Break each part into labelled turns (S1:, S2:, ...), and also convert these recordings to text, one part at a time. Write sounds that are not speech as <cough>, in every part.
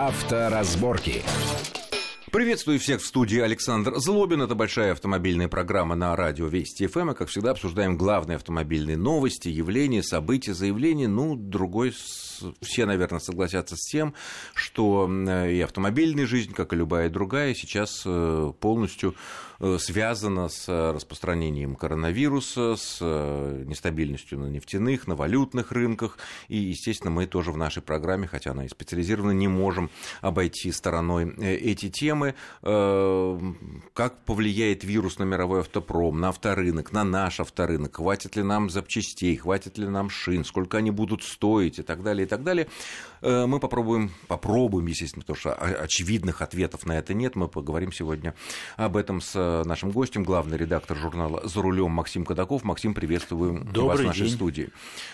S1: Авторазборки. Приветствую всех в студии Александр Злобин. Это большая автомобильная программа на радио Вести ФМ. И, как всегда, обсуждаем главные автомобильные новости, явления, события, заявления. Ну, другой, все, наверное, согласятся с тем, что и автомобильная жизнь, как и любая другая, сейчас э, полностью Э, связано с распространением коронавируса, с э, нестабильностью на нефтяных, на валютных рынках. И, естественно, мы тоже в нашей программе, хотя она и специализирована, не можем обойти стороной э, эти темы. Как повлияет вирус на мировой автопром, на авторынок, на наш авторынок, хватит ли нам запчастей, хватит ли нам шин, сколько они будут стоить и так далее, так далее. Мы попробуем, попробуем, естественно, потому что очевидных ответов на это нет. Мы поговорим сегодня об этом с нашим гостем, главный редактор журнала «За рулем» Максим Кадаков. Максим, приветствуем Добрый вас в нашей день. студии.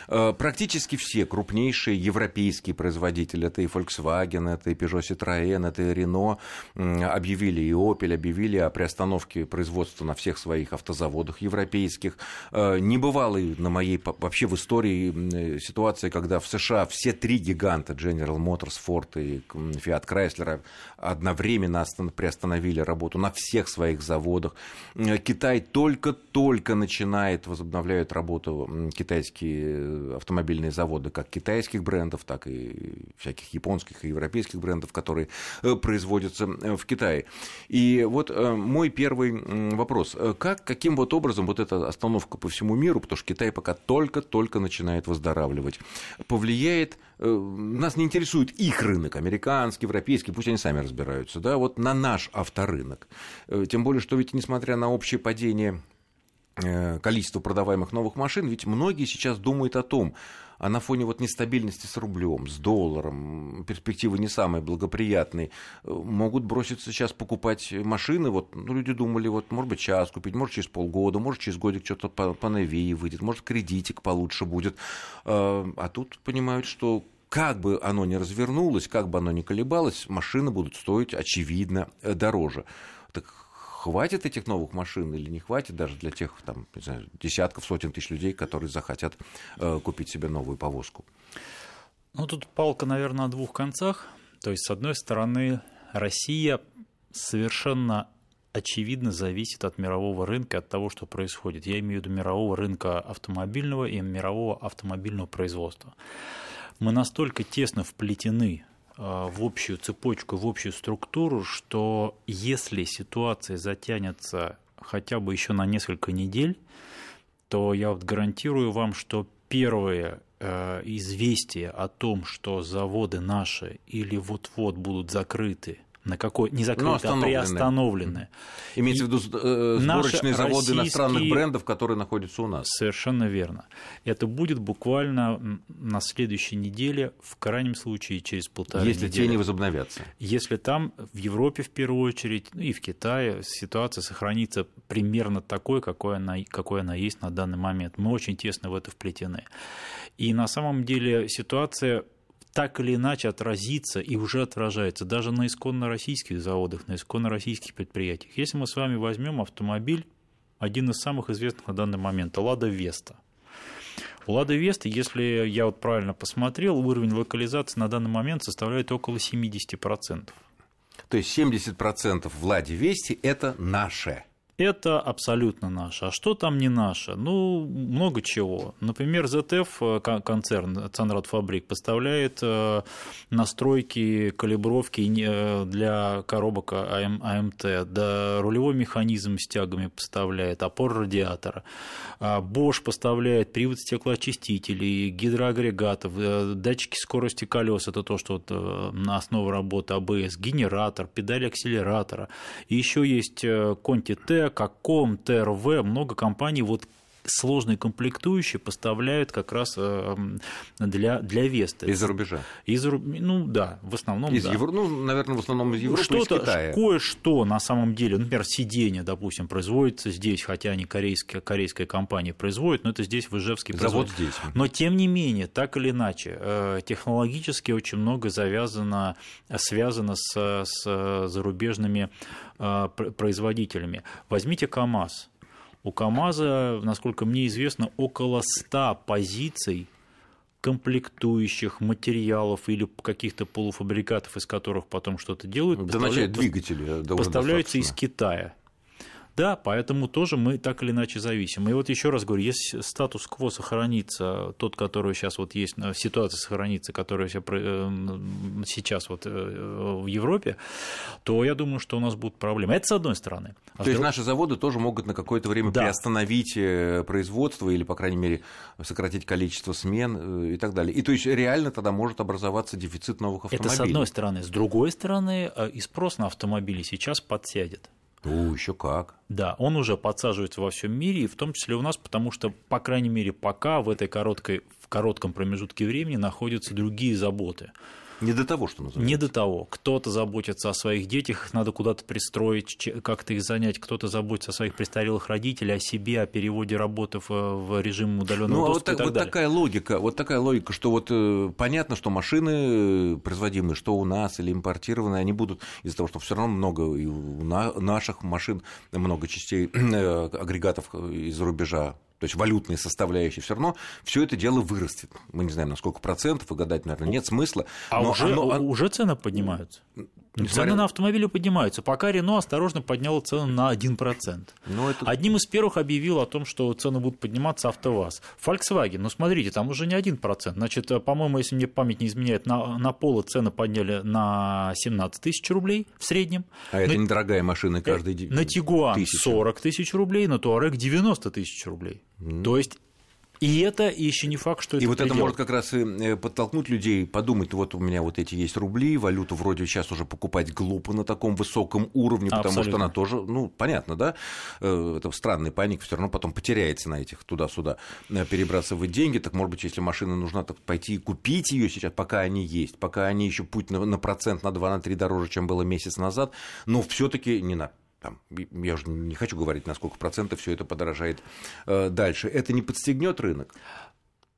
S1: Э, практически все крупнейшие европейские производители, это и Volkswagen, это и Peugeot Citroën, это и Renault, объявили, и Opel объявили о приостановке производства на всех своих автозаводах европейских. Э, не бывало на моей вообще в истории ситуации, когда в США все три гиганта General Motors, Ford и Fiat Chrysler одновременно приостановили работу на всех своих заводах. Э, Китай только-только начинает, возобновляют работу китайские э, автомобильные заводы, как китайских брендов, так и всяких японских и европейских брендов, которые э, производятся в Китае. И вот мой первый вопрос. Как, каким вот образом вот эта остановка по всему миру, потому что Китай пока только-только начинает выздоравливать, повлияет нас не интересует их рынок, американский, европейский, пусть они сами разбираются, да, вот на наш авторынок. Тем более, что ведь несмотря на общее падение э, количества продаваемых новых машин, ведь многие сейчас думают о том, а на фоне вот нестабильности с рублем, с долларом, перспективы не самые благоприятные, э, могут броситься сейчас покупать машины, вот ну, люди думали, вот может быть час купить, может через полгода, может через годик что-то поновее выйдет, может кредитик получше будет, э, а тут понимают, что как бы оно ни развернулось, как бы оно ни колебалось, машины будут стоить, очевидно, дороже. Так хватит этих новых машин или не хватит даже для тех там, знаю, десятков, сотен тысяч людей, которые захотят э, купить себе новую повозку?
S2: Ну, тут палка, наверное, о двух концах. То есть, с одной стороны, Россия совершенно очевидно зависит от мирового рынка, от того, что происходит. Я имею в виду мирового рынка автомобильного и мирового автомобильного производства. Мы настолько тесно вплетены в общую цепочку, в общую структуру, что если ситуация затянется хотя бы еще на несколько недель, то я вот гарантирую вам, что первое э, известие о том, что заводы наши или вот-вот будут закрыты на какой не закрытые, ну, а приостановленные.
S1: Имеется в виду э, сборочные заводы иностранных брендов, которые находятся у нас.
S2: Совершенно верно. Это будет буквально на следующей неделе, в крайнем случае через полтора
S1: Если недели. те не возобновятся.
S2: Если там, в Европе в первую очередь, ну и в Китае ситуация сохранится примерно такой, какой она, какой она есть на данный момент. Мы очень тесно в это вплетены. И на самом деле ситуация так или иначе отразится и уже отражается даже на исконно российских заводах, на исконно российских предприятиях. Если мы с вами возьмем автомобиль, один из самых известных на данный момент, Лада Веста. У Лада Веста, если я вот правильно посмотрел, уровень локализации на данный момент составляет около 70%.
S1: То есть 70% в Ладе Вести – это наше
S2: это абсолютно наше. А что там не наше? Ну, много чего. Например, ZF, э, концерн Цанрад Фабрик, поставляет э, настройки, калибровки э, для коробок АМТ, да, рулевой механизм с тягами поставляет, опор радиатора. А Bosch поставляет привод стеклоочистителей, гидроагрегатов, датчики скорости колес, это то, что вот на основе работы АБС, генератор, педаль акселератора. И еще есть Conti T, Каком, ТРВ, много компаний вот сложные комплектующие поставляют как раз э, для, для Веста.
S1: Из-за рубежа?
S2: Из, ну да, в основном
S1: из
S2: да.
S1: Евро, ну, наверное, в основном из Европы, Что-то, из Китая.
S2: Кое-что на самом деле, например, сиденья, допустим, производится здесь, хотя они корейская, корейская компания производит, но это здесь в Ижевске
S1: Завод здесь.
S2: Но тем не менее, так или иначе, э, технологически очень много завязано, связано с, с зарубежными э, производителями. Возьмите КАМАЗ у КАМАЗа, насколько мне известно, около 100 позиций комплектующих, материалов или каких-то полуфабрикатов, из которых потом что-то делают,
S1: да, поставля... двигатели
S2: поставляются из Китая. Да, поэтому тоже мы так или иначе зависим. И вот еще раз говорю, если статус-кво сохранится, тот, который сейчас вот есть, э, ситуация сохранится, которая э, сейчас вот э, в Европе, то я думаю, что у нас будут проблемы. Это с одной стороны.
S1: А то есть наши заводы тоже могут на какое-то время да. приостановить производство или, по крайней мере, сократить количество смен и так далее. И то есть реально тогда может образоваться дефицит новых автомобилей.
S2: Это с одной стороны. С другой стороны, и спрос на автомобили сейчас подсядет.
S1: Ну, еще как.
S2: Да, он уже подсаживается во всем мире, и в том числе у нас, потому что, по крайней мере, пока в этой короткой, в коротком промежутке времени находятся другие заботы.
S1: Не до того, что называется.
S2: Не до того. Кто-то заботится о своих детях, их надо куда-то пристроить, как-то их занять. Кто-то заботится о своих престарелых родителях, о себе, о переводе работы в, режим удаленного
S1: ну,
S2: доступа. Ну, а вот, так,
S1: вот
S2: далее.
S1: такая логика, вот такая логика, что вот э, понятно, что машины производимые, что у нас или импортированные, они будут из-за того, что все равно много и у наших машин много частей <clears throat> э, агрегатов из-за рубежа то есть валютные составляющие, все равно все это дело вырастет. Мы не знаем, на сколько процентов, и гадать, наверное, нет смысла.
S2: А уже, оно... уже цены поднимаются? Несмотря... Цены на автомобили поднимаются. Пока Рено осторожно подняла цену на 1%. Но это... Одним из первых объявил о том, что цены будут подниматься АвтоВАЗ. Volkswagen, ну смотрите, там уже не 1%. Значит, по-моему, если мне память не изменяет, на, на Поло цены подняли на 17 тысяч рублей в среднем.
S1: А на... это недорогая машина каждый день.
S2: На Тигуан 40 тысяч рублей, на Туарек 90 тысяч рублей. Mm. То есть и это еще не факт, что это
S1: И вот
S2: предел.
S1: это может как раз и э, подтолкнуть людей подумать, вот у меня вот эти есть рубли, валюту вроде сейчас уже покупать глупо на таком высоком уровне, потому Абсолютно. что она тоже, ну, понятно, да, э, это странный паник, все равно потом потеряется на этих туда-сюда э, перебрасывать деньги, так может быть, если машина нужна, так пойти и купить ее сейчас, пока они есть, пока они еще путь на, на процент, на 2, на 3 дороже, чем было месяц назад, но все-таки не надо там, я уже не хочу говорить, на сколько процентов все это подорожает э, дальше. Это не подстегнет рынок?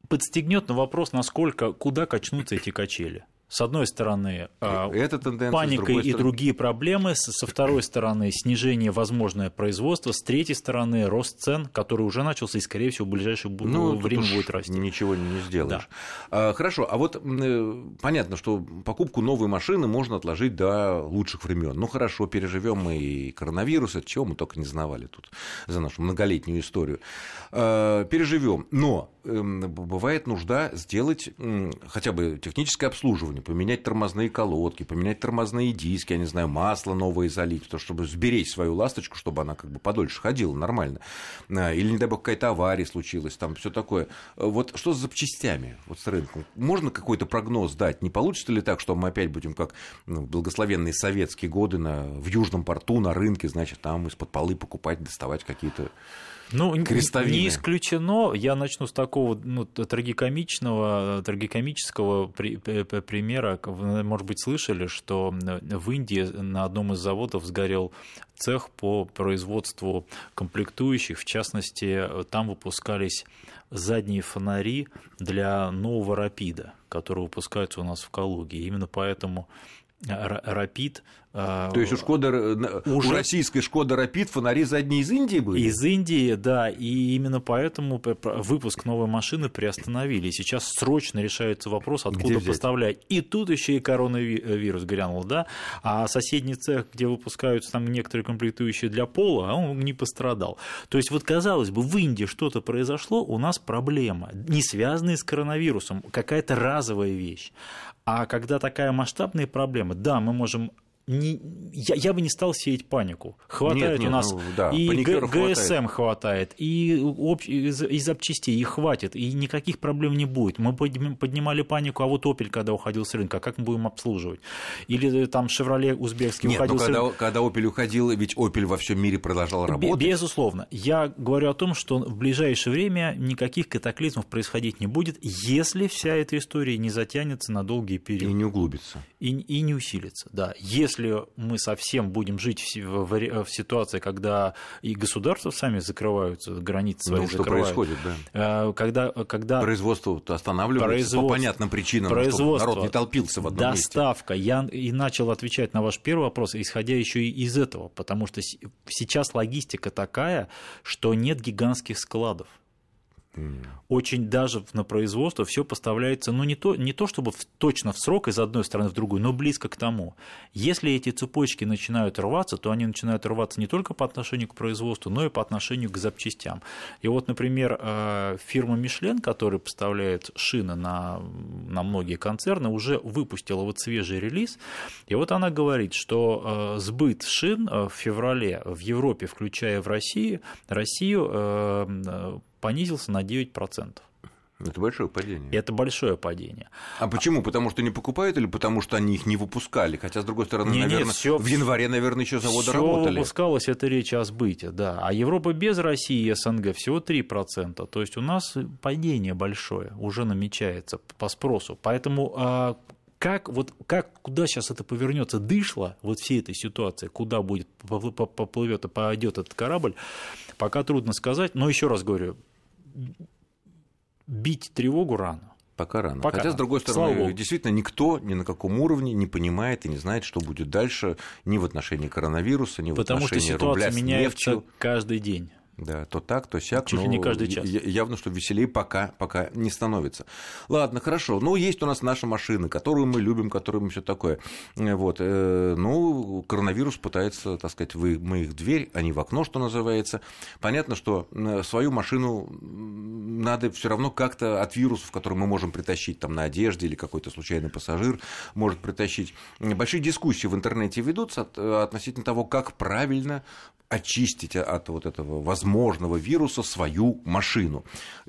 S2: Подстегнет, но вопрос, насколько, куда качнутся эти качели. С одной стороны, а, Это паника и стороны... другие проблемы, со второй стороны, снижение возможное производства, с третьей стороны, рост цен, который уже начался и, скорее всего, в ближайшее ну, время будет расти.
S1: Ничего не сделаешь. Да. Хорошо, а вот э, понятно, что покупку новой машины можно отложить до лучших времен. Ну хорошо, переживем мы и коронавирус, от чего мы только не знавали тут за нашу многолетнюю историю. А, переживем, но бывает нужда сделать хотя бы техническое обслуживание поменять тормозные колодки, поменять тормозные диски, я не знаю, масло новое залить, то, чтобы сберечь свою ласточку, чтобы она как бы подольше ходила нормально. А, или, не дай бог, какая-то авария случилась, там все такое. Вот что с запчастями вот с рынком? Можно какой-то прогноз дать? Не получится ли так, что мы опять будем как ну, благословенные советские годы на, в Южном порту на рынке, значит, там из-под полы покупать, доставать какие-то
S2: ну, крестовины. Не исключено. Я начну с такого ну, трагикомичного, трагикомического при, примера. Может быть, слышали, что в Индии на одном из заводов сгорел цех по производству комплектующих. В частности, там выпускались задние фонари для нового рапида, который выпускается у нас в Калуге. Именно поэтому Рапид
S1: а, То есть у, Шкода, уже... у российской Шкода Рапид фонари задние из Индии были?
S2: Из Индии, да, и именно поэтому выпуск новой машины приостановили. сейчас срочно решается вопрос, откуда поставлять. И тут еще и коронавирус грянул, да, а соседний цех, где выпускаются там некоторые комплектующие для пола, он не пострадал. То есть вот казалось бы, в Индии что-то произошло, у нас проблема, не связанная с коронавирусом, какая-то разовая вещь. А когда такая масштабная проблема, да, мы можем не, я, я бы не стал сеять панику. Хватает нет, нет, у нас ну, да, и Г, ГСМ хватает, и, об, и, и запчастей, их хватит, и никаких проблем не будет. Мы поднимали панику, а вот Opel, когда уходил с рынка, как мы будем обслуживать? Или там Chevrolet узбекский нет,
S1: уходил
S2: ну,
S1: когда,
S2: с рынка.
S1: когда Opel уходил, ведь Opel во всем мире продолжал работать.
S2: Безусловно. Я говорю о том, что в ближайшее время никаких катаклизмов происходить не будет, если вся эта история не затянется на долгие периоды.
S1: И не углубится.
S2: И, и не усилится, да. Если если мы совсем будем жить в, в, в ситуации, когда и государства сами закрываются, границы свои ну,
S1: что
S2: закрывают.
S1: происходит, да.
S2: Э, когда, когда
S1: производство останавливается производство, по понятным причинам,
S2: производство,
S1: чтобы народ не толпился в одном
S2: доставка.
S1: месте.
S2: Я и начал отвечать на ваш первый вопрос, исходя еще и из этого, потому что сейчас логистика такая, что нет гигантских складов. Очень даже на производство все поставляется, ну, не то, не то чтобы в, точно в срок из одной стороны в другую, но близко к тому. Если эти цепочки начинают рваться, то они начинают рваться не только по отношению к производству, но и по отношению к запчастям. И вот, например, э, фирма Мишлен, которая поставляет шины на, на многие концерны, уже выпустила вот свежий релиз, и вот она говорит, что э, сбыт шин э, в феврале в Европе, включая в России, Россию, понизился на 9%.
S1: Это большое падение.
S2: Это большое падение.
S1: А почему? Потому что не покупают или потому что они их не выпускали? Хотя, с другой стороны,
S2: не,
S1: наверное,
S2: нет, всё,
S1: в январе, наверное, еще заводы работали.
S2: выпускалось, это речь о сбыте, да. А Европа без России и СНГ всего 3%. То есть у нас падение большое уже намечается по спросу. Поэтому а, как, вот, как, куда сейчас это повернется дышло, вот всей этой ситуации, куда будет поплывет и пойдет этот корабль, пока трудно сказать. Но еще раз говорю, бить тревогу рано.
S1: Пока рано.
S2: Пока
S1: Хотя,
S2: рано.
S1: с другой стороны, действительно, никто ни на каком уровне не понимает и не знает, что будет дальше ни в отношении коронавируса, ни в
S2: Потому
S1: отношении
S2: что ситуация
S1: рубля
S2: меняется
S1: нефтью.
S2: каждый день.
S1: Да, то так, то сяк.
S2: Чуть ли
S1: но
S2: не каждый час.
S1: Явно, что веселее пока, пока не становится. Ладно, хорошо. Ну, есть у нас наша машина, которую мы любим, которую мы все такое. Вот. э, Ну, коронавирус пытается, так сказать, вы, мы их дверь, они в окно, что называется. Понятно, что э, свою машину надо все равно как-то от вирусов, которые мы можем притащить там на одежде или какой-то случайный пассажир может притащить. Большие дискуссии в интернете ведутся э, относительно того, как правильно очистить от вот этого возможного вируса свою машину.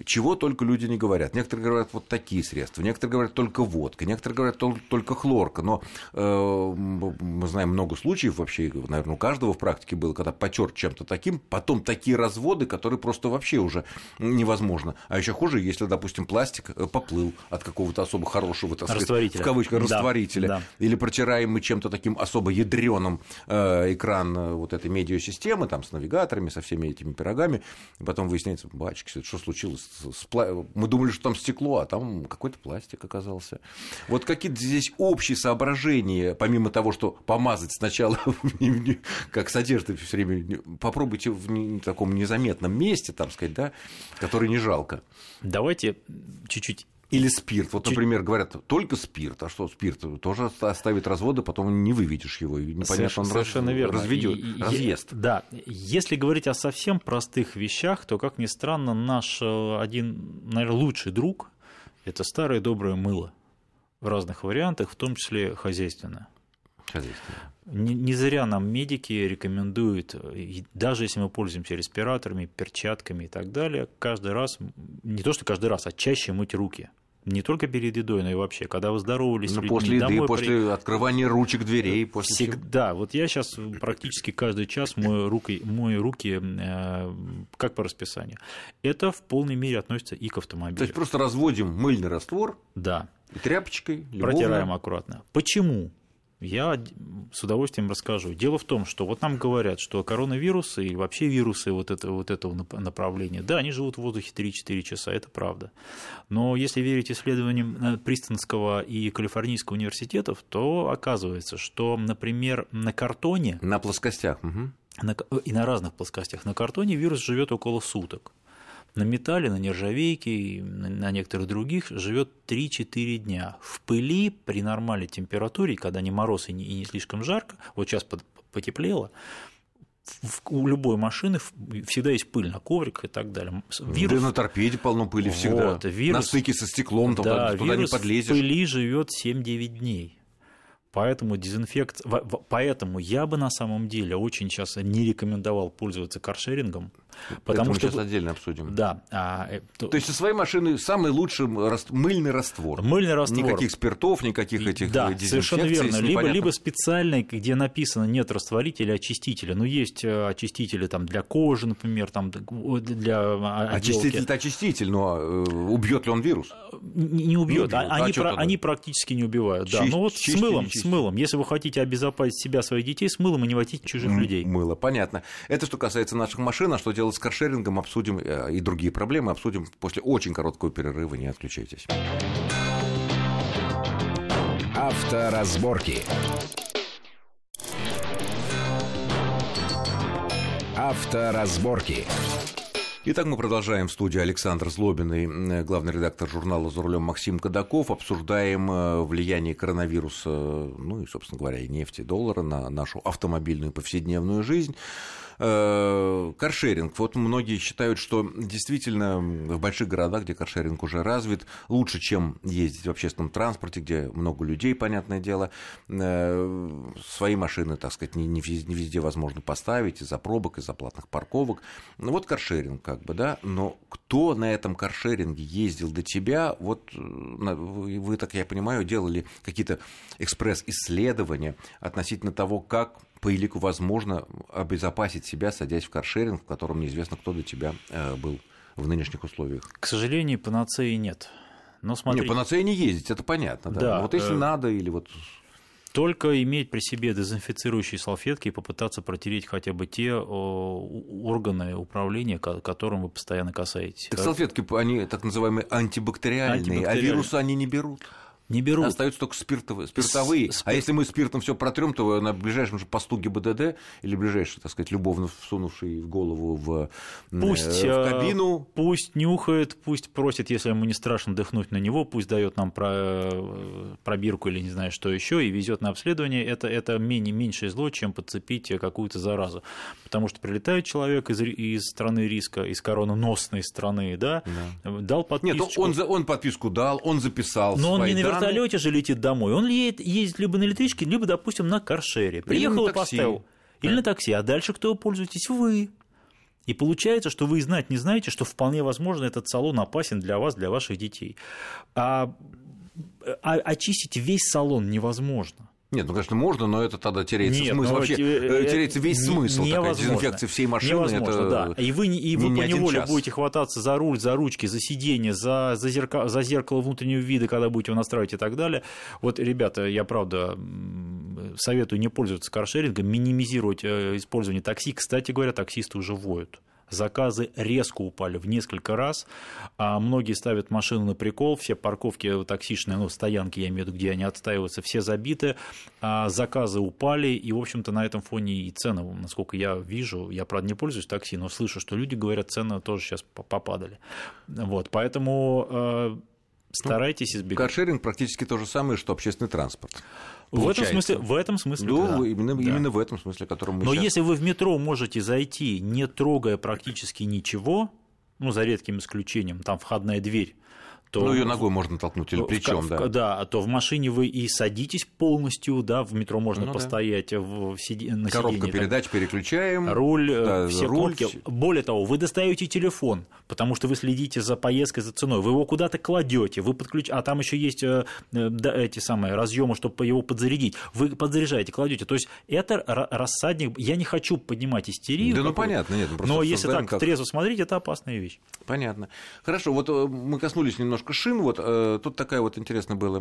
S1: Чего только люди не говорят. Некоторые говорят вот такие средства, некоторые говорят только водка, некоторые говорят только хлорка. Но э, мы знаем много случаев вообще, наверное, у каждого в практике было, когда потер чем-то таким, потом такие разводы, которые просто вообще уже невозможно. А еще хуже, если, допустим, пластик э, поплыл от какого-то особо хорошего, так сказать, в кавычках,
S2: да,
S1: растворителя,
S2: да.
S1: или протираем мы чем-то таким особо ядреным э, экран э, вот этой медиасистемы, там с навигаторами, со всеми этими пирогами, и потом выясняется, батюшки, что случилось? Мы думали, что там стекло, а там какой-то пластик оказался. Вот какие-то здесь общие соображения, помимо того, что помазать сначала, <laughs> как с одеждой все время, попробуйте в таком незаметном месте, там сказать, да, который не жалко.
S2: Давайте чуть-чуть
S1: или спирт. Вот, например, говорят, только спирт. А что спирт? Тоже оставит разводы, потом не выведешь его. И непонятно, он
S2: Совершенно верно.
S1: разведет,
S2: и,
S1: разъест.
S2: Да. Если говорить о совсем простых вещах, то, как ни странно, наш э, один, наверное, лучший друг – это старое доброе мыло в разных вариантах, в том числе хозяйственное. Не, не зря нам медики рекомендуют, даже если мы пользуемся респираторами, перчатками и так далее, каждый раз, не то что каждый раз, а чаще мыть руки. Не только перед едой, но и вообще, когда вы здоровались
S1: ну,
S2: людьми,
S1: после еды,
S2: домой
S1: после
S2: при...
S1: открывания ручек дверей, после
S2: всегда. Всего. Вот я сейчас практически каждый час мою руки, мою руки э, как по расписанию. Это в полной мере относится и к автомобилю.
S1: То есть просто разводим мыльный раствор.
S2: Да.
S1: И тряпочкой. Любовно.
S2: Протираем аккуратно. Почему? Я с удовольствием расскажу. Дело в том, что вот нам говорят, что коронавирусы и вообще вирусы вот, это, вот этого направления, да, они живут в воздухе 3-4 часа, это правда. Но если верить исследованиям э, Пристонского и Калифорнийского университетов, то оказывается, что, например, на картоне...
S1: На плоскостях. Угу.
S2: На, и на разных плоскостях. На картоне вирус живет около суток. На металле, на нержавейке и на некоторых других живет 3-4 дня. В пыли при нормальной температуре, когда не мороз и не, и не слишком жарко, вот сейчас потеплело, у любой машины всегда есть пыль на ковриках и так далее.
S1: Вирус... Да на торпеде полно пыли всегда.
S2: Вот, вирус...
S1: На стыке со стеклом
S2: да,
S1: туда, туда не подлезешь.
S2: в пыли живет 7-9 дней. Поэтому дезинфекция, поэтому я бы на самом деле очень сейчас не рекомендовал пользоваться каршерингом, потому что
S1: сейчас отдельно обсудим.
S2: Да. А,
S1: то... то есть со своей машины самый лучший мыльный раствор.
S2: Мыльный раствор.
S1: Никаких спиртов, никаких этих
S2: да, совершенно верно. Либо,
S1: непонятно...
S2: либо специальный, где написано нет растворителя, очистителя. Ну есть очистители там для кожи, например, там для
S1: очиститель-то очиститель, но убьет ли он вирус?
S2: Не, не убьет. Не они, а про, они практически не убивают. Да.
S1: Чист,
S2: Но вот
S1: чист,
S2: с мылом,
S1: чист.
S2: С мылом. Если вы хотите обезопасить себя, своих детей, с мылом и не водить чужих людей.
S1: Мыло, понятно. Это что касается наших машин, а что делать с каршерингом, обсудим и другие проблемы обсудим после очень короткого перерыва. Не отключайтесь.
S3: Авторазборки. Авторазборки.
S1: Итак, мы продолжаем в студии Александр Злобин главный редактор журнала «За рулем» Максим Кадаков. Обсуждаем э, влияние коронавируса, ну и, собственно говоря, и нефти, доллара на нашу автомобильную повседневную жизнь. Э, каршеринг. Вот многие считают, что действительно в больших городах, где каршеринг уже развит, лучше, чем ездить в общественном транспорте, где много людей, понятное дело, э, свои машины, так сказать, не, везде возможно поставить из-за пробок, из-за платных парковок. Ну вот каршеринг, как бы, да, но кто на этом каршеринге ездил до тебя, вот э, вы, так я понимаю, делали какие-то экспресс-исследования относительно того, как по элику возможно обезопасить себя, садясь в каршеринг, в котором неизвестно, кто до тебя э, был в нынешних условиях?
S2: К сожалению, панацеи нет. Но смотрите...
S1: Не, панацеи не ездить, это понятно. Да. да вот если э... надо или вот
S2: только иметь при себе дезинфицирующие салфетки и попытаться протереть хотя бы те органы управления, которым вы постоянно касаетесь.
S1: Так салфетки, они так называемые антибактериальные, антибактериальные. а вирусы они не берут
S2: не берут.
S1: Остаются только спиртовые, спиртовые. С, а если мы спиртом все протрем, то на ближайшем же посту ГИБДД или ближайший, так сказать, любовно всунувший в голову в,
S2: пусть,
S1: э, в кабину.
S2: Пусть нюхает, пусть просит, если ему не страшно дыхнуть на него, пусть дает нам про, пробирку или не знаю что еще и везет на обследование. Это, это менее, меньшее зло, чем подцепить какую-то заразу. Потому что прилетает человек из, из страны риска, из корононосной страны, да, да. дал подписку.
S1: Нет, он, он подписку дал, он записал.
S2: Но он не наверняка вертолете же летит домой. Он едет, ездит либо на электричке, либо, допустим, на каршере. Приехал и поставил. Или на такси. А дальше кто пользуетесь? Вы. И получается, что вы знать не знаете, что вполне возможно этот салон опасен для вас, для ваших детей. А очистить весь салон невозможно.
S1: Нет, ну, конечно, можно, но это тогда теряется Нет, смысл. Вообще э, теряется весь смысл невозможно. такая дезинфекция всей машины. Невозможно, это
S2: да. И вы, и вы не, поневоле будете хвататься за руль, за ручки, за сиденье, за, за, зеркало, за зеркало внутреннего вида, когда будете его настраивать и так далее. Вот, ребята, я, правда, советую не пользоваться каршерингом, минимизировать э, использование такси. Кстати говоря, таксисты уже воют заказы резко упали в несколько раз. А многие ставят машину на прикол, все парковки таксичные, ну, стоянки, я имею в виду, где они отстаиваются, все забиты, а заказы упали, и, в общем-то, на этом фоне и цены, насколько я вижу, я, правда, не пользуюсь такси, но слышу, что люди говорят, цены тоже сейчас попадали. Вот, поэтому э, старайтесь избегать.
S1: Каршеринг практически то же самое, что общественный транспорт.
S2: В этом смысле, в этом смысле,
S1: ну, да. именно, да. именно в этом смысле, о котором мы
S2: Но
S1: сейчас...
S2: если вы в метро можете зайти, не трогая практически ничего, ну, за редким исключением, там входная дверь,
S1: то... Ну, ее ногой можно толкнуть или плечом,
S2: да. Да, а то в машине вы и садитесь полностью, да, в метро можно ну, постоять да. в сиди... на
S1: Коробка сиденье, передач так, переключаем.
S2: Руль, э, да, все руль. кнопки. Более того, вы достаете телефон, потому что вы следите за поездкой, за ценой. Вы его куда-то кладете, вы подключ... а там еще есть э, э, да, эти самые разъемы, чтобы его подзарядить. Вы подзаряжаете, кладете. То есть это рассадник. Я не хочу поднимать истерию.
S1: Да, ну понятно, нет.
S2: Но если так как... трезво смотреть, это опасная вещь.
S1: Понятно. Хорошо, вот мы коснулись немного немножко шин. Вот э, тут такая вот интересное было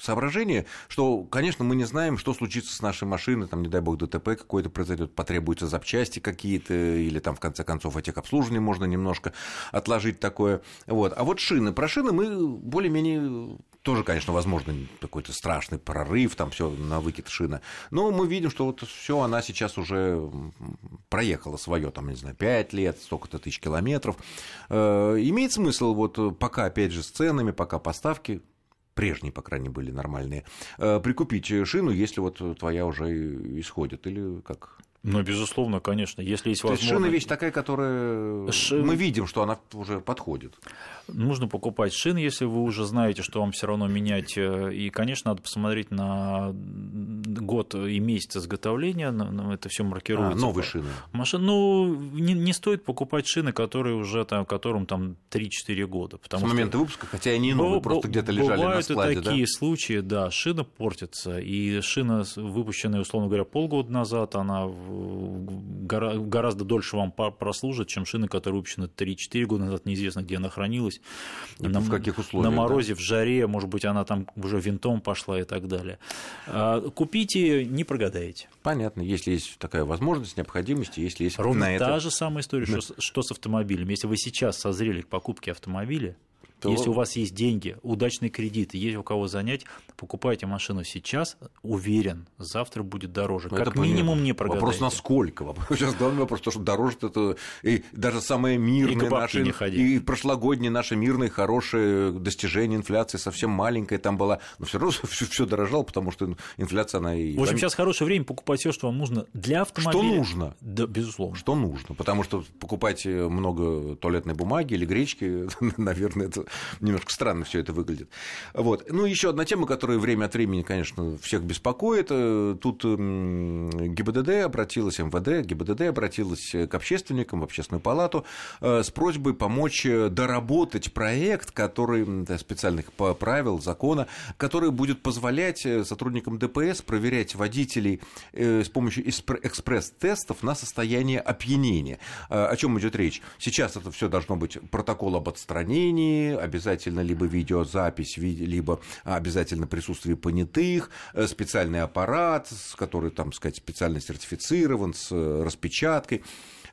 S1: соображение, что, конечно, мы не знаем, что случится с нашей машиной, там, не дай бог, ДТП какой-то произойдет, потребуются запчасти какие-то, или там, в конце концов, этих обслуживаний можно немножко отложить такое. Вот. А вот шины. Про шины мы более-менее тоже, конечно, возможно, какой-то страшный прорыв, там все на выкид шина. Но мы видим, что вот все она сейчас уже проехала свое, там, не знаю, 5 лет, столько-то тысяч километров. Э, имеет смысл вот пока, опять же, с ценами, пока поставки прежние, по крайней мере, были нормальные, э, прикупить шину, если вот твоя уже исходит, или как?
S2: Ну, безусловно, конечно, если есть возможность.
S1: шина вещь такая, которая Ши... мы видим, что она уже подходит.
S2: Нужно покупать шины, если вы уже знаете, что вам все равно менять. Э, и, конечно, надо посмотреть на год и месяц изготовления, это все маркируется.
S1: А, новые шины.
S2: Машин, ну, не, не стоит покупать шины, которые уже там, которым там 3-4 года.
S1: Потому С момента что... выпуска, хотя они новые, просто где-то лежали на складе.
S2: Бывают такие да? случаи, да, шина портится, и шина, выпущенная, условно говоря, полгода назад, она гораздо дольше вам прослужит, чем шины, которые выпущены 3-4 года назад, неизвестно, где она хранилась.
S1: И на, в каких условиях?
S2: На морозе, да? в жаре, может быть, она там уже винтом пошла и так далее. А, купите, не прогадаете.
S1: Понятно, если есть такая возможность, необходимость, если есть
S2: Ровно на та это... же самая история, что, что с автомобилем. Если вы сейчас созрели к покупке автомобиля, То... Если у вас есть деньги, удачный кредит, есть у кого занять, покупайте машину сейчас, уверен, завтра будет дороже.
S1: Ну,
S2: как
S1: это
S2: минимум
S1: понятно.
S2: не прогадаете.
S1: Вопрос насколько? Сейчас главный вопрос, то, что дороже это и даже самые мирные
S2: и
S1: наши, и прошлогодние наши мирные хорошие достижения инфляции совсем маленькая там была, но все равно все, все дорожало, потому что инфляция она и...
S2: В общем, сейчас хорошее время покупать все, что вам нужно для автомобиля.
S1: Что нужно?
S2: Да, безусловно.
S1: Что нужно? Потому что покупать много туалетной бумаги или гречки, <laughs> наверное, это немножко странно все это выглядит. Вот. Ну, еще одна тема, которая время от времени, конечно, всех беспокоит. Э, тут ГИБДД обратилась, МВД, ГИБДД обратилась к общественникам, в общественную палату э, с просьбой помочь доработать проект, который специальных правил, закона, который будет позволять э, сотрудникам ДПС проверять водителей с помощью экспресс-тестов на состояние опьянения. О чем идет речь? Сейчас это все должно быть протокол об отстранении, обязательно либо видеозапись, либо обязательно присутствие понятых, э, специальный аппарат, который, там сказать, специально сертифицирован, с э, распечаткой.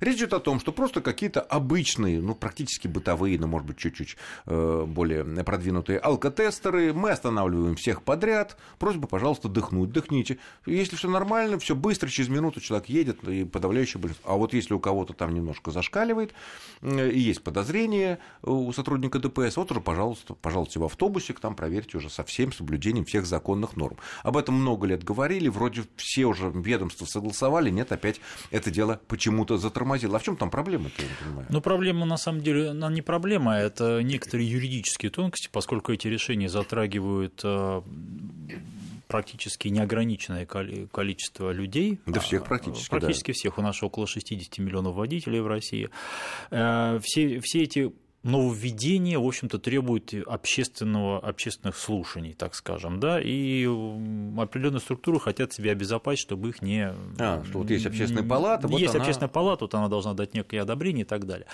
S1: Речь идет о том, что просто какие-то обычные, ну, практически бытовые, но, может быть, чуть-чуть э, более продвинутые алкотестеры. Мы останавливаем всех подряд. Просьба, пожалуйста, дыхнуть. Дыхните. Если все нормально, все быстро, через минуту человек едет, и подавляющее большинство. А вот если у кого-то там немножко зашкаливает, э, и есть подозрение у сотрудника ДПС, вот уже, пожалуйста, пожалуйста, в автобусе, там проверьте уже со всем соблюдением всех законных норм. Об этом много лет говорили, вроде все уже ведомства согласовали, нет, опять это дело почему-то затормозило затормозило. А в чем там проблема-то, я не понимаю?
S2: Ну, проблема, на самом деле, она не проблема, а это некоторые юридические тонкости, поскольку эти решения затрагивают э, практически неограниченное количество людей.
S1: Да всех практически.
S2: Практически
S1: да.
S2: всех. У нас около 60 миллионов водителей в России. Э, все, все эти нововведение, в общем-то, требует общественного, общественных слушаний, так скажем, да, и определенные структуры хотят себя обезопасить, чтобы их не...
S1: А, что вот есть общественная палата, вот
S2: Есть
S1: она...
S2: общественная палата, вот она должна дать некое одобрение и так далее.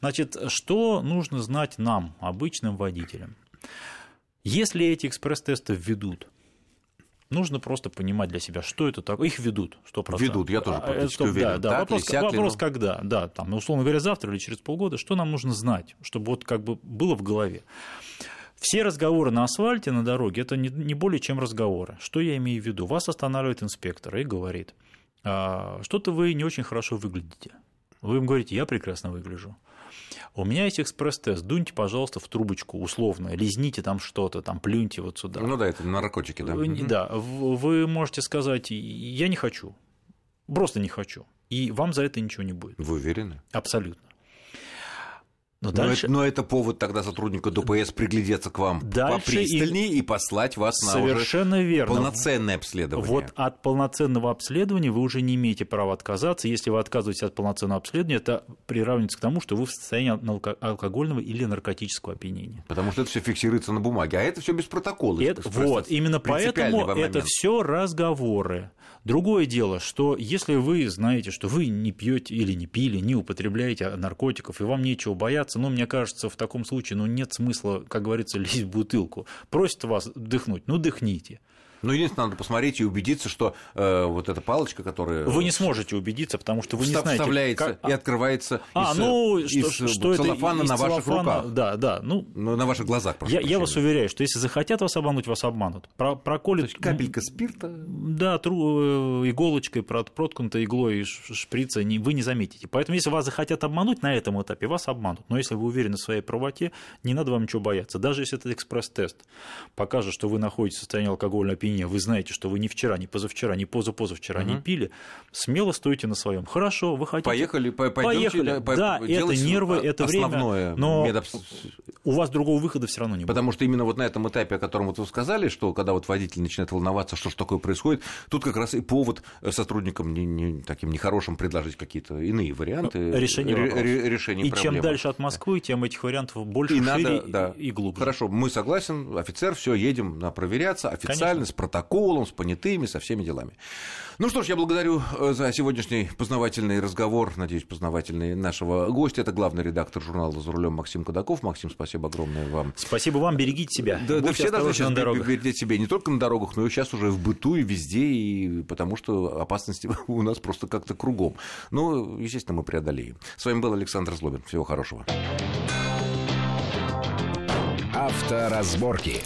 S2: Значит, что нужно знать нам, обычным водителям? Если эти экспресс-тесты введут, Нужно просто понимать для себя, что это такое. Их ведут, 100%.
S1: Ведут, я тоже а, практически
S2: Стоп,
S1: уверен.
S2: Да, да.
S1: Так,
S2: вопрос, вопрос когда, да, там, условно говоря, завтра или через полгода, что нам нужно знать, чтобы вот как бы было в голове. Все разговоры на асфальте, на дороге, это не, не более чем разговоры. Что я имею в виду? Вас останавливает инспектор и говорит, «А, что-то вы не очень хорошо выглядите. Вы им говорите, я прекрасно выгляжу. У меня есть экспресс-тест, дуньте, пожалуйста, в трубочку условно, лизните там что-то, там плюньте вот сюда.
S1: Ну да, это наркотики, да.
S2: Да, вы можете сказать, я не хочу, просто не хочу, и вам за это ничего не будет.
S1: Вы уверены?
S2: Абсолютно.
S1: Но, но, дальше... это, но это повод тогда сотрудника ДПС приглядеться к вам дальше попристальнее и... и послать вас на
S2: Совершенно
S1: уже
S2: верно.
S1: полноценное обследование.
S2: Вот от полноценного обследования вы уже не имеете права отказаться. Если вы отказываетесь от полноценного обследования, это приравнивается к тому, что вы в состоянии алкогольного или наркотического опьянения.
S1: Потому что это все фиксируется на бумаге, а это все без протокола.
S2: Это, вот, именно поэтому это все разговоры. Другое дело, что если вы знаете, что вы не пьете или не пили, не употребляете наркотиков, и вам нечего бояться, но мне кажется, в таком случае ну, нет смысла, как говорится, <laughs> лезть в бутылку. Просит вас дыхнуть, ну дыхните.
S1: Ну, единственное, надо посмотреть и убедиться, что э, вот эта палочка, которая...
S2: Вы не сможете убедиться, потому что вы не знаете...
S1: Вставляется как... и открывается
S2: а,
S1: из,
S2: ну,
S1: из
S2: что, что
S1: целлофана
S2: это,
S1: на
S2: из
S1: ваших
S2: целлофана,
S1: руках.
S2: Да, да. Ну,
S1: ну, на ваших глазах,
S2: я, я вас уверяю, что если захотят вас обмануть, вас обманут. Про, проколют...
S1: То капелька спирта?
S2: Да, тру, э, иголочкой, проткнутой иглой шприца вы не заметите. Поэтому, если вас захотят обмануть на этом этапе, вас обманут. Но если вы уверены в своей правоте, не надо вам ничего бояться. Даже если этот экспресс-тест покажет, что вы находитесь в состоянии алкогольного опьянения, вы знаете, что вы ни вчера, ни позавчера, ни позапозавчера угу. не пили, смело стойте на своем. Хорошо, вы хотите...
S1: Поехали, по
S2: поехали.
S1: По,
S2: да, это нервы, это время, но
S1: медоп...
S2: у вас другого выхода все равно не будет.
S1: Потому что именно вот на этом этапе, о котором вот вы сказали, что когда вот водитель начинает волноваться, что же такое происходит, тут как раз и повод сотрудникам не, не, таким нехорошим предложить какие-то иные варианты
S2: решения, ре,
S1: решения
S2: И
S1: проблемы.
S2: чем дальше от Москвы, тем этих вариантов больше, и шире надо, да. и глубже.
S1: Хорошо, мы согласен, офицер, все, едем на проверяться официально, Конечно. С протоколом, с понятыми, со всеми делами. Ну что ж, я благодарю э, за сегодняшний познавательный разговор, надеюсь, познавательный нашего гостя. Это главный редактор журнала «За рулем» Максим Кадаков. Максим, спасибо огромное вам.
S2: Спасибо вам, берегите себя.
S1: Да, да все должны сейчас беречь себя, не только на дорогах, но и сейчас уже в быту и везде, и потому что опасности <laughs> у нас просто как-то кругом. Ну, естественно, мы преодолеем. С вами был Александр Злобин. Всего хорошего.
S3: Авторазборки.